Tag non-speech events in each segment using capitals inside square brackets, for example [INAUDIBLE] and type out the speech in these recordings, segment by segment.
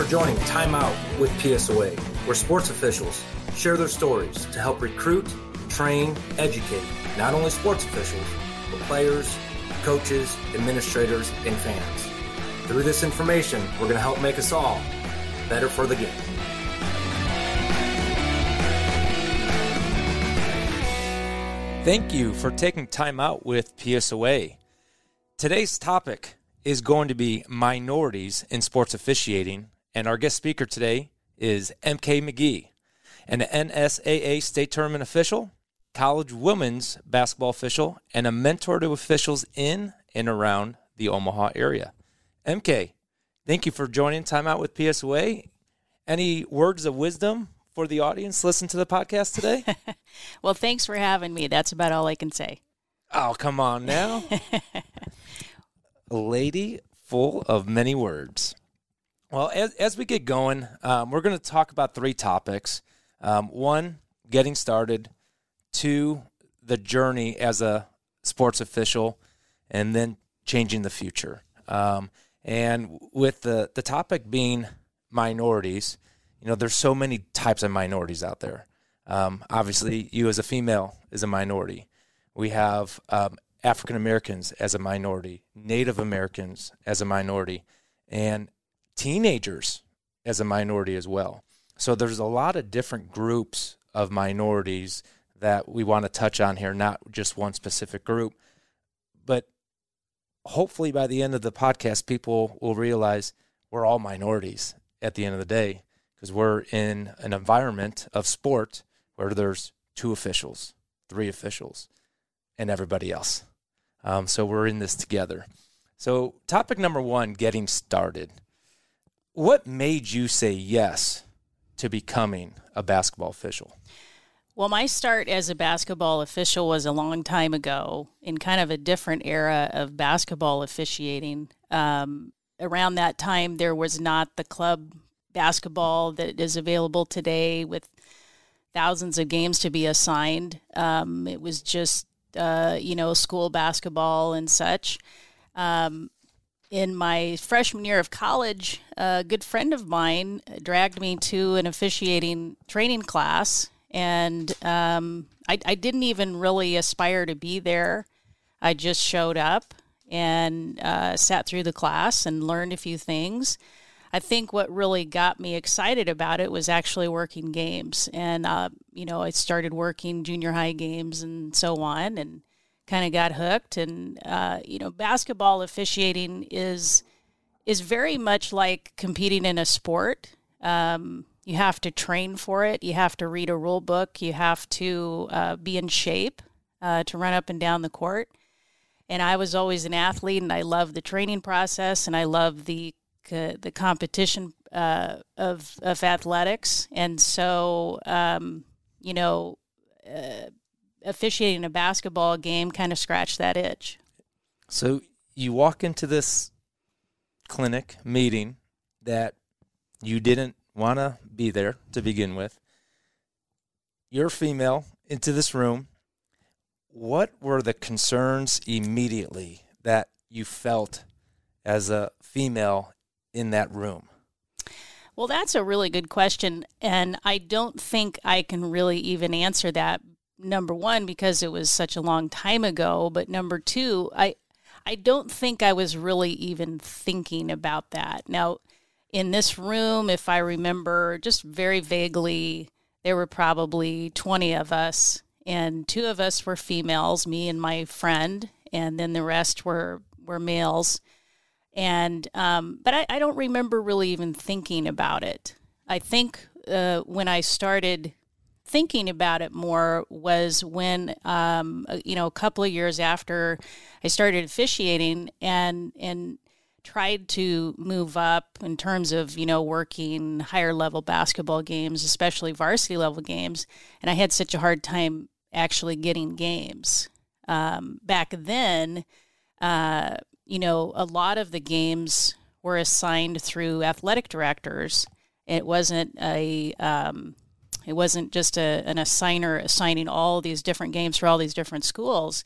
for joining Time Out with PSOA, where sports officials share their stories to help recruit, train, educate not only sports officials, but players, coaches, administrators, and fans. Through this information, we're going to help make us all better for the game. Thank you for taking time out with PSOA. Today's topic is going to be minorities in sports officiating, and our guest speaker today is MK McGee, an NSAA state tournament official, college women's basketball official, and a mentor to officials in and around the Omaha area. MK, thank you for joining Time Out with PSOA. Any words of wisdom for the audience listen to the podcast today? [LAUGHS] well, thanks for having me. That's about all I can say. Oh, come on now. [LAUGHS] a lady full of many words. Well, as, as we get going, um, we're going to talk about three topics. Um, one, getting started. Two, the journey as a sports official. And then changing the future. Um, and with the, the topic being minorities, you know, there's so many types of minorities out there. Um, obviously, you as a female is a minority. We have um, African Americans as a minority, Native Americans as a minority, and teenagers as a minority as well. So there's a lot of different groups of minorities that we want to touch on here, not just one specific group. But hopefully by the end of the podcast, people will realize we're all minorities at the end of the day because we're in an environment of sport where there's two officials, three officials, and everybody else. Um, so we're in this together. So, topic number one getting started. What made you say yes to becoming a basketball official? Well, my start as a basketball official was a long time ago in kind of a different era of basketball officiating. Um, around that time, there was not the club basketball that is available today with thousands of games to be assigned. Um, it was just uh, you know, school basketball and such. Um, in my freshman year of college, a good friend of mine dragged me to an officiating training class, and um, I, I, didn't even really aspire to be there. I just showed up and uh, sat through the class and learned a few things. I think what really got me excited about it was actually working games. And, uh, you know, I started working junior high games and so on and kind of got hooked. And, uh, you know, basketball officiating is is very much like competing in a sport. Um, you have to train for it. You have to read a rule book. You have to uh, be in shape uh, to run up and down the court. And I was always an athlete, and I love the training process, and I love the the competition uh, of of athletics, and so um, you know, uh, officiating a basketball game kind of scratched that itch. So you walk into this clinic meeting that you didn't want to be there to begin with. You're female into this room. What were the concerns immediately that you felt as a female in that room? Well, that's a really good question. And I don't think I can really even answer that. Number one, because it was such a long time ago. But number two, I, I don't think I was really even thinking about that. Now, in this room, if I remember just very vaguely, there were probably 20 of us, and two of us were females, me and my friend, and then the rest were, were males. And um, but I, I, don't remember really even thinking about it. I think uh, when I started thinking about it more was when um, uh, you know a couple of years after I started officiating and and tried to move up in terms of you know working higher level basketball games, especially varsity level games, and I had such a hard time actually getting games. Um, back then, uh, you know, a lot of the games were assigned through athletic directors. It wasn't a um, it wasn't just a, an assigner assigning all these different games for all these different schools.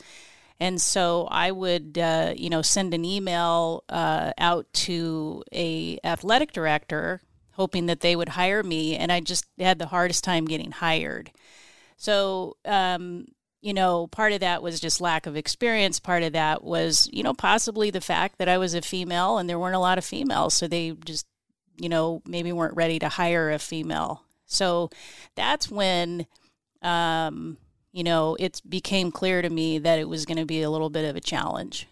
And so I would, uh, you know, send an email uh, out to a athletic director hoping that they would hire me, and I just had the hardest time getting hired. So, um, you know, part of that was just lack of experience. Part of that was, you know, possibly the fact that I was a female and there weren't a lot of females. So they just, you know, maybe weren't ready to hire a female. So that's when, um, you know, it became clear to me that it was going to be a little bit of a challenge.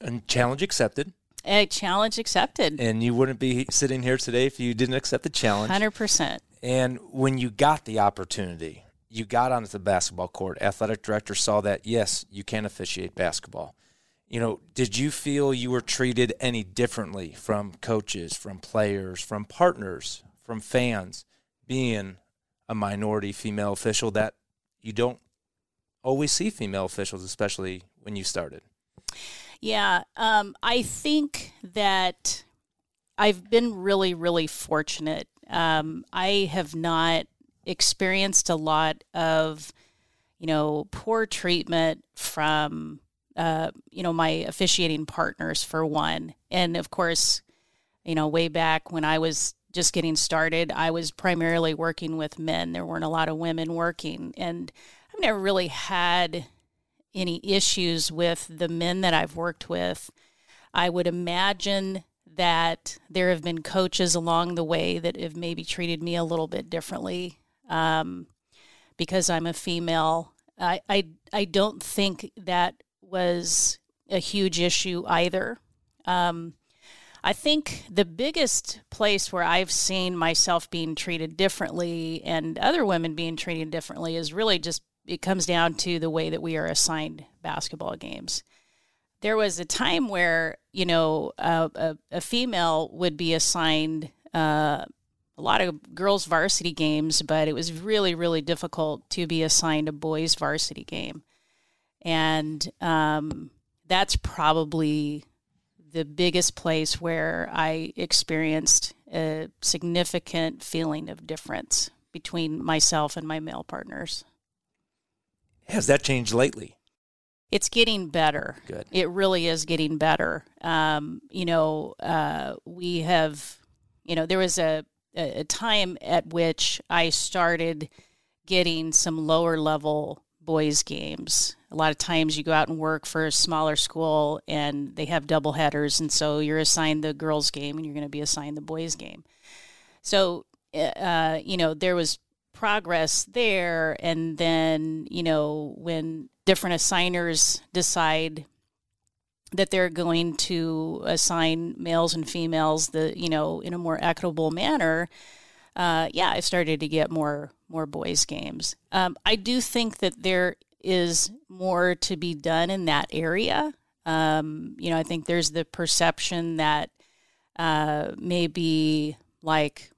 And challenge accepted. A challenge accepted. And you wouldn't be sitting here today if you didn't accept the challenge. 100%. And when you got the opportunity, you got onto the basketball court. Athletic director saw that, yes, you can officiate basketball. You know, did you feel you were treated any differently from coaches, from players, from partners, from fans, being a minority female official that you don't always see female officials, especially when you started? Yeah, um, I think that I've been really, really fortunate. Um, I have not experienced a lot of, you know, poor treatment from, uh, you know, my officiating partners for one, and of course, you know, way back when I was just getting started, I was primarily working with men. There weren't a lot of women working, and I've never really had any issues with the men that I've worked with. I would imagine that there have been coaches along the way that have maybe treated me a little bit differently um, because I'm a female. I, I, I don't think that was a huge issue either. Um, I think the biggest place where I've seen myself being treated differently and other women being treated differently is really just it comes down to the way that we are assigned basketball games. There was a time where you know a, a female would be assigned uh, a lot of girls' varsity games, but it was really, really difficult to be assigned a boys' varsity game. And um, that's probably the biggest place where I experienced a significant feeling of difference between myself and my male partners. Has that changed lately? It's getting better. Good. It really is getting better. Um, you know, uh, we have, you know, there was a a time at which I started getting some lower level boys games. A lot of times you go out and work for a smaller school and they have double headers and so you're assigned the girls game and you're going to be assigned the boys game. So uh, you know there was progress there and then you know when different assigners decide that they're going to assign males and females the you know in a more equitable manner uh, yeah i started to get more more boys games um, i do think that there is more to be done in that area um, you know i think there's the perception that uh, maybe like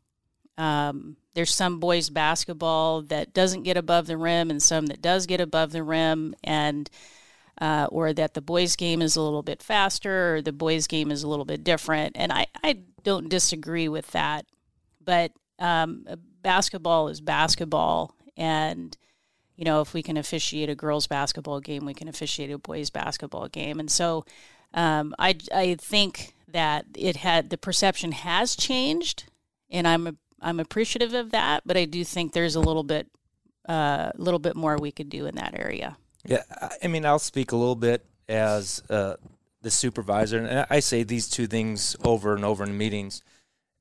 um, there's some boys basketball that doesn't get above the rim and some that does get above the rim and uh, or that the boys' game is a little bit faster or the boys' game is a little bit different. And I, I don't disagree with that. But um, basketball is basketball. And, you know, if we can officiate a girls' basketball game, we can officiate a boys' basketball game. And so um, I, I think that it had the perception has changed. And I'm, I'm appreciative of that. But I do think there's a little bit, a uh, little bit more we could do in that area. Yeah, I mean, I'll speak a little bit as uh, the supervisor, and I say these two things over and over in meetings,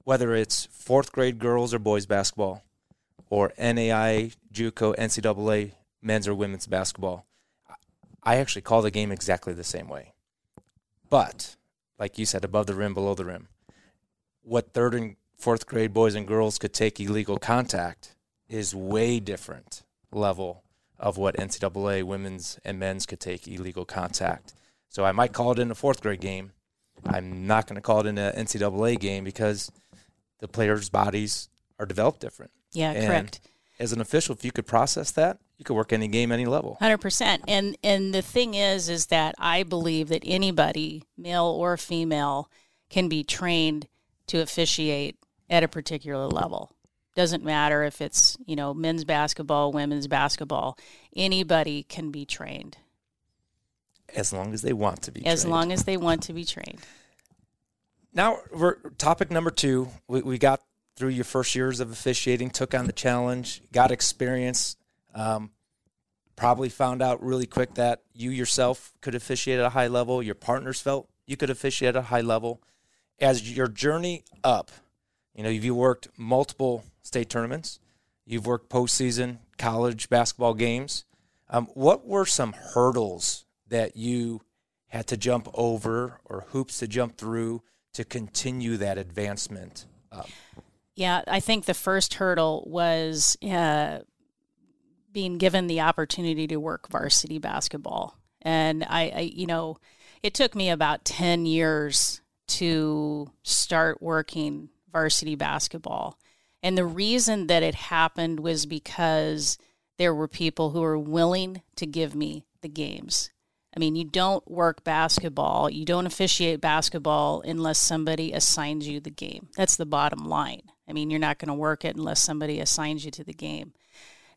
whether it's fourth grade girls or boys basketball, or NAIA, JUCO, NCAA men's or women's basketball. I actually call the game exactly the same way. But, like you said, above the rim, below the rim. What third and fourth grade boys and girls could take illegal contact is way different level of what NCAA women's and men's could take illegal contact. So I might call it in a fourth grade game. I'm not going to call it in an NCAA game because the players' bodies are developed different. Yeah, and correct. As an official, if you could process that, you could work any game, any level. Hundred percent. And and the thing is, is that I believe that anybody, male or female, can be trained to officiate at a particular level. Doesn't matter if it's, you know, men's basketball, women's basketball. Anybody can be trained. As long as they want to be As trained. long as they want to be trained. Now we're topic number two. We, we got through your first years of officiating, took on the challenge, got experience. Um, probably found out really quick that you yourself could officiate at a high level. Your partners felt you could officiate at a high level. As your journey up, you know, you've worked multiple state tournaments, you've worked postseason college basketball games. Um, what were some hurdles that you had to jump over or hoops to jump through to continue that advancement up? Yeah, I think the first hurdle was uh, being given the opportunity to work varsity basketball. And I, I, you know, it took me about 10 years to start working varsity basketball. And the reason that it happened was because there were people who were willing to give me the games. I mean, you don't work basketball, you don't officiate basketball unless somebody assigns you the game. That's the bottom line. I mean, you're not going to work it unless somebody assigns you to the game.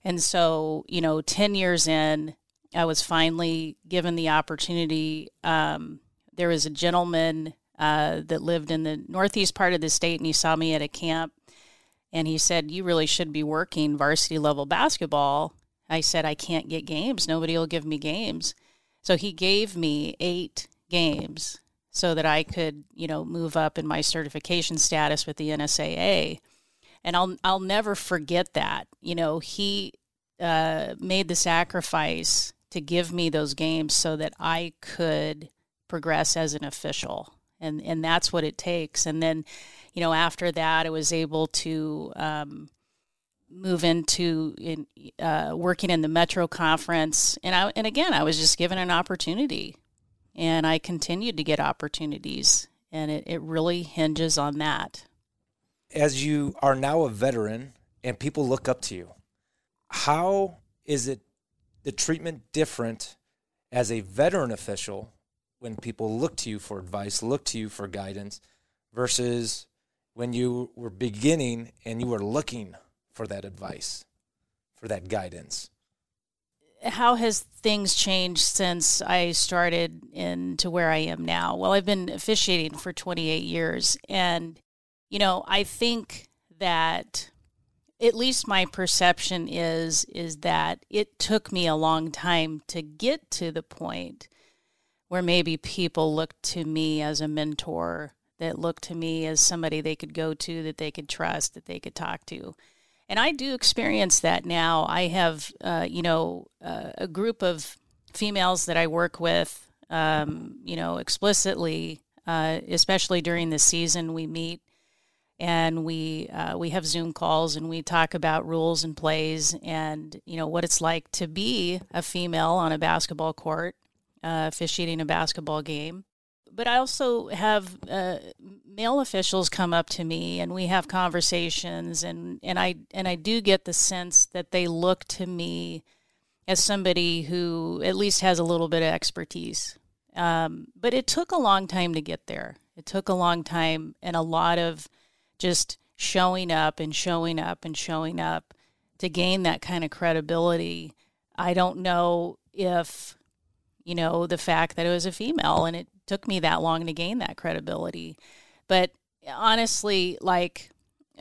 And so, you know, 10 years in, I was finally given the opportunity. Um, there was a gentleman uh, that lived in the northeast part of the state, and he saw me at a camp, and he said, "You really should be working varsity level basketball." I said, "I can't get games. Nobody will give me games." So he gave me eight games so that I could, you know, move up in my certification status with the NSAA. And I'll I'll never forget that. You know, he uh, made the sacrifice to give me those games so that I could progress as an official and and that's what it takes and then you know after that i was able to um, move into in, uh, working in the metro conference. And i and again i was just given an opportunity and i continued to get opportunities and it, it really hinges on that. As you are now a veteran and people look up to you how is it the treatment different as a veteran official when people look to you for advice, look to you for guidance, versus when you were beginning and you were looking for that advice, for that guidance? How has things changed since I started into where I am now? Well, I've been officiating for 28 years. And, you know, I think that at least my perception is is that it took me a long time to get to the point where maybe people looked to me as a mentor, that looked to me as somebody they could go to, that they could trust, that they could talk to. And I do experience that now. I have, uh, you know, uh, a group of females that I work with, um, you know, explicitly, uh, especially during the season, we meet and we uh, we have Zoom calls and we talk about rules and plays and you know what it's like to be a female on a basketball court uh, officiating a basketball game. But I also have uh, male officials come up to me, and we have conversations, and, and I and I do get the sense that they look to me as somebody who at least has a little bit of expertise. Um, but it took a long time to get there. It took a long time and a lot of just showing up and showing up and showing up to gain that kind of credibility. I don't know if you know, the fact that it was a female and it took me that long to gain that credibility. But honestly, like,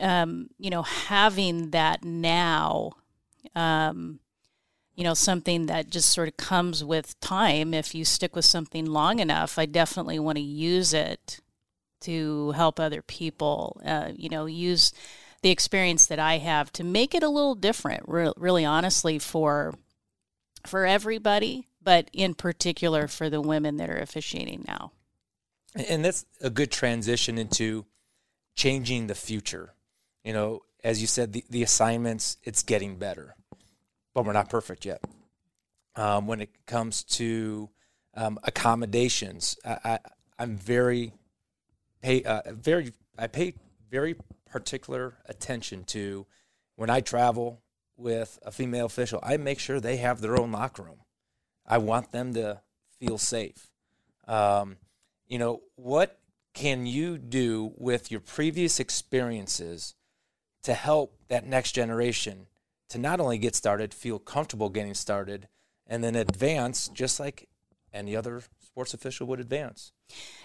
um, you know, having that now, um, you know, something that just sort of comes with time. If you stick with something long enough, I definitely want to use it to help other people, uh, you know, use the experience that I have to make it a little different, re- really honestly, for for everybody but in particular for the women that are officiating now. And that's a good transition into changing the future. You know, as you said, the, the assignments, it's getting better, but we're not perfect yet. Um, when it comes to um, accommodations, I, am very, pay, uh, very, I pay very particular attention to when I travel with a female official, I make sure they have their own locker room. I want them to feel safe. Um, you know, what can you do with your previous experiences to help that next generation to not only get started, feel comfortable getting started, and then advance just like any other sports official would advance.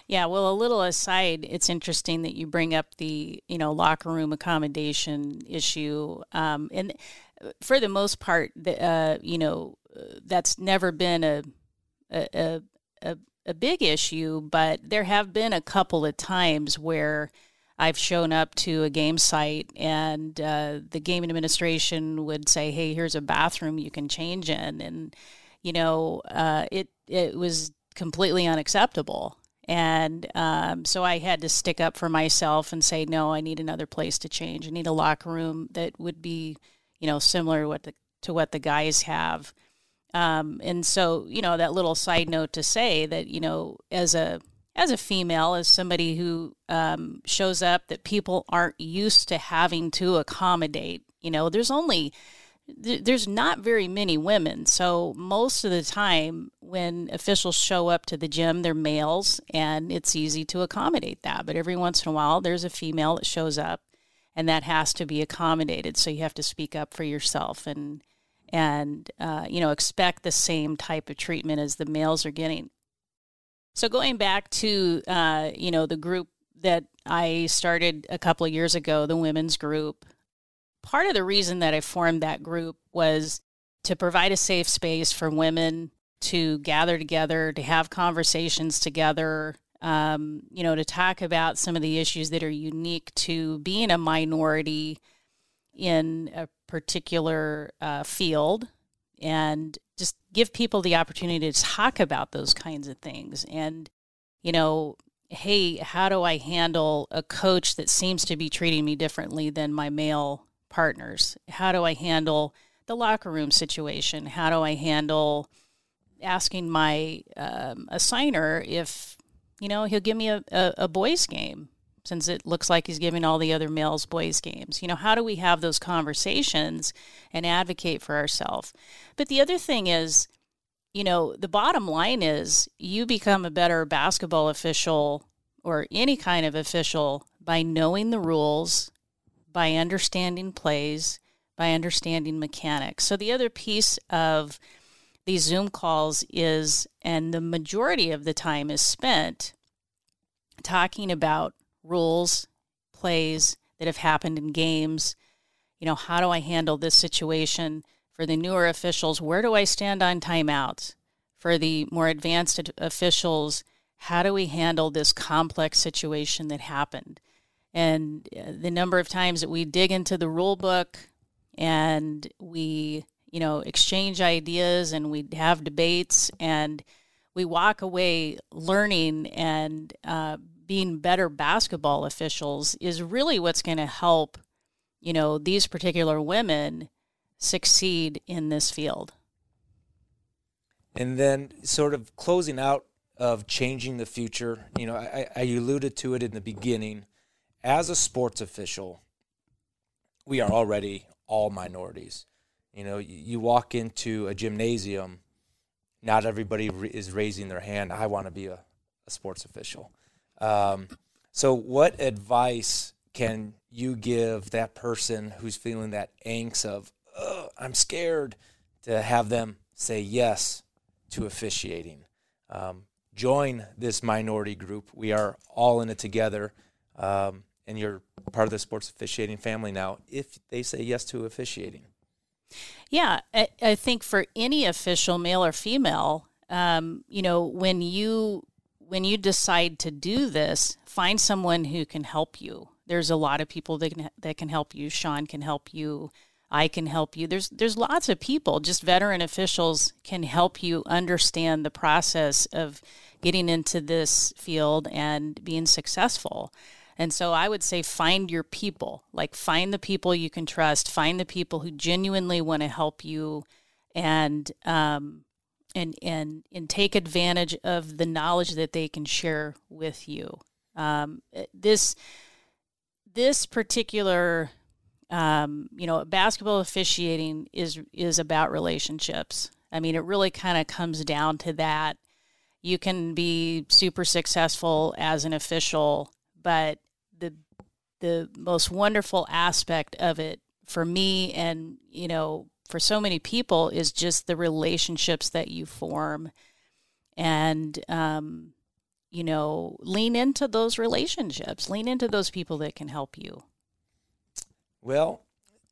Yeah, well, a little aside, it's interesting that you bring up the you know locker room accommodation issue, um, and for the most part, the, uh, you know that's never been a a, a a big issue, but there have been a couple of times where I've shown up to a game site and uh, the game administration would say, "Hey, here's a bathroom you can change in," and you know, uh, it it was completely unacceptable. And um, so I had to stick up for myself and say, no, I need another place to change. I need a locker room that would be, you know, similar what the, to what the guys have. Um, and so, you know, that little side note to say that, you know, as a as a female, as somebody who um, shows up that people aren't used to having to accommodate, you know, there's only there's not very many women. So most of the time when officials show up to the gym, they're males and it's easy to accommodate that. But every once in a while there's a female that shows up and that has to be accommodated. So you have to speak up for yourself and and uh, you know expect the same type of treatment as the males are getting. So going back to uh, you know the group that I started a couple of years ago, the women's group, part of the reason that I formed that group was to provide a safe space for women to gather together, to have conversations together, um, you know, to talk about some of the issues that are unique to being a minority in a particular uh, field and just give people the opportunity to talk about those kinds of things. And, you know, hey, how do I handle a coach that seems to be treating me differently than my male partners? How do I handle the locker room situation? How do I handle asking my um, assigner if, you know, he'll give me a, a, a boys game since it looks like he's giving all the other males boys games. You know, how do we have those conversations and advocate for ourselves? But the other thing is, you know, the bottom line is you become a better basketball official or any kind of official by knowing the rules by understanding plays, by understanding mechanics. So the other piece of these Zoom calls is, and the majority of the time is spent talking about rules, plays that have happened in games. You know, how do I handle this situation? For the newer officials, where do I stand on timeouts? For the more advanced officials, how do we handle this complex situation that happened? and uh, the number of times that we dig into the rule book and we you know exchange ideas and we have debates and we walk away learning and uh, being better basketball officials is really what's going to help you know these particular women succeed in this field and then sort of closing out of changing the future you know i, I alluded to it in the beginning as a sports official, we are already all minorities. You know, you walk into a gymnasium, not everybody is raising their hand. I want to be a, a sports official. Um, so, what advice can you give that person who's feeling that angst of, I'm scared, to have them say yes to officiating? Um, join this minority group. We are all in it together. Um, and you're part of the sports officiating family now if they say yes to officiating. Yeah, I, I think for any official, male or female, um, you know, when you when you decide to do this, find someone who can help you. There's a lot of people that can that can help you. Sean can help you. I can help you. There's there's lots of people. Just veteran officials can help you understand the process of getting into this field and being successful. And so I would say find your people, like find the people you can trust, find the people who genuinely want to help you and um, and and and take advantage of the knowledge that they can share with you. Um, this this particular um, you know basketball officiating is is about relationships. I mean, it really kind of comes down to that. You can be super successful as an official, but the the most wonderful aspect of it for me and you know for so many people is just the relationships that you form and um, you know, lean into those relationships, lean into those people that can help you. Well,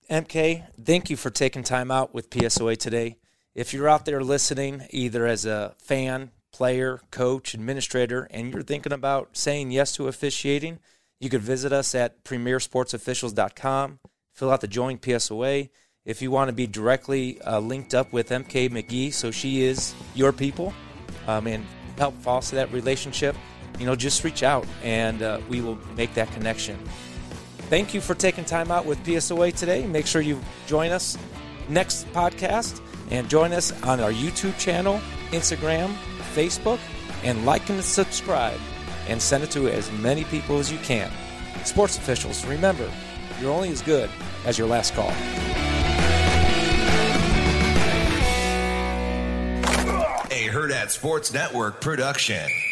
MK, thank you for taking time out with PSOA today. If you're out there listening, either as a fan, player, coach, administrator, and you're thinking about saying yes to officiating, you could visit us at premiersportsofficials.com, fill out the Join PSOA. If you want to be directly uh, linked up with MK McGee, so she is your people, um, and help foster that relationship, you know, just reach out and uh, we will make that connection. Thank you for taking time out with PSOA today. Make sure you join us next podcast and join us on our YouTube channel, Instagram, Facebook, and like and subscribe and send it to as many people as you can. Sports officials, remember, you're only as good as your last call. A Hurrdat Sports Network production.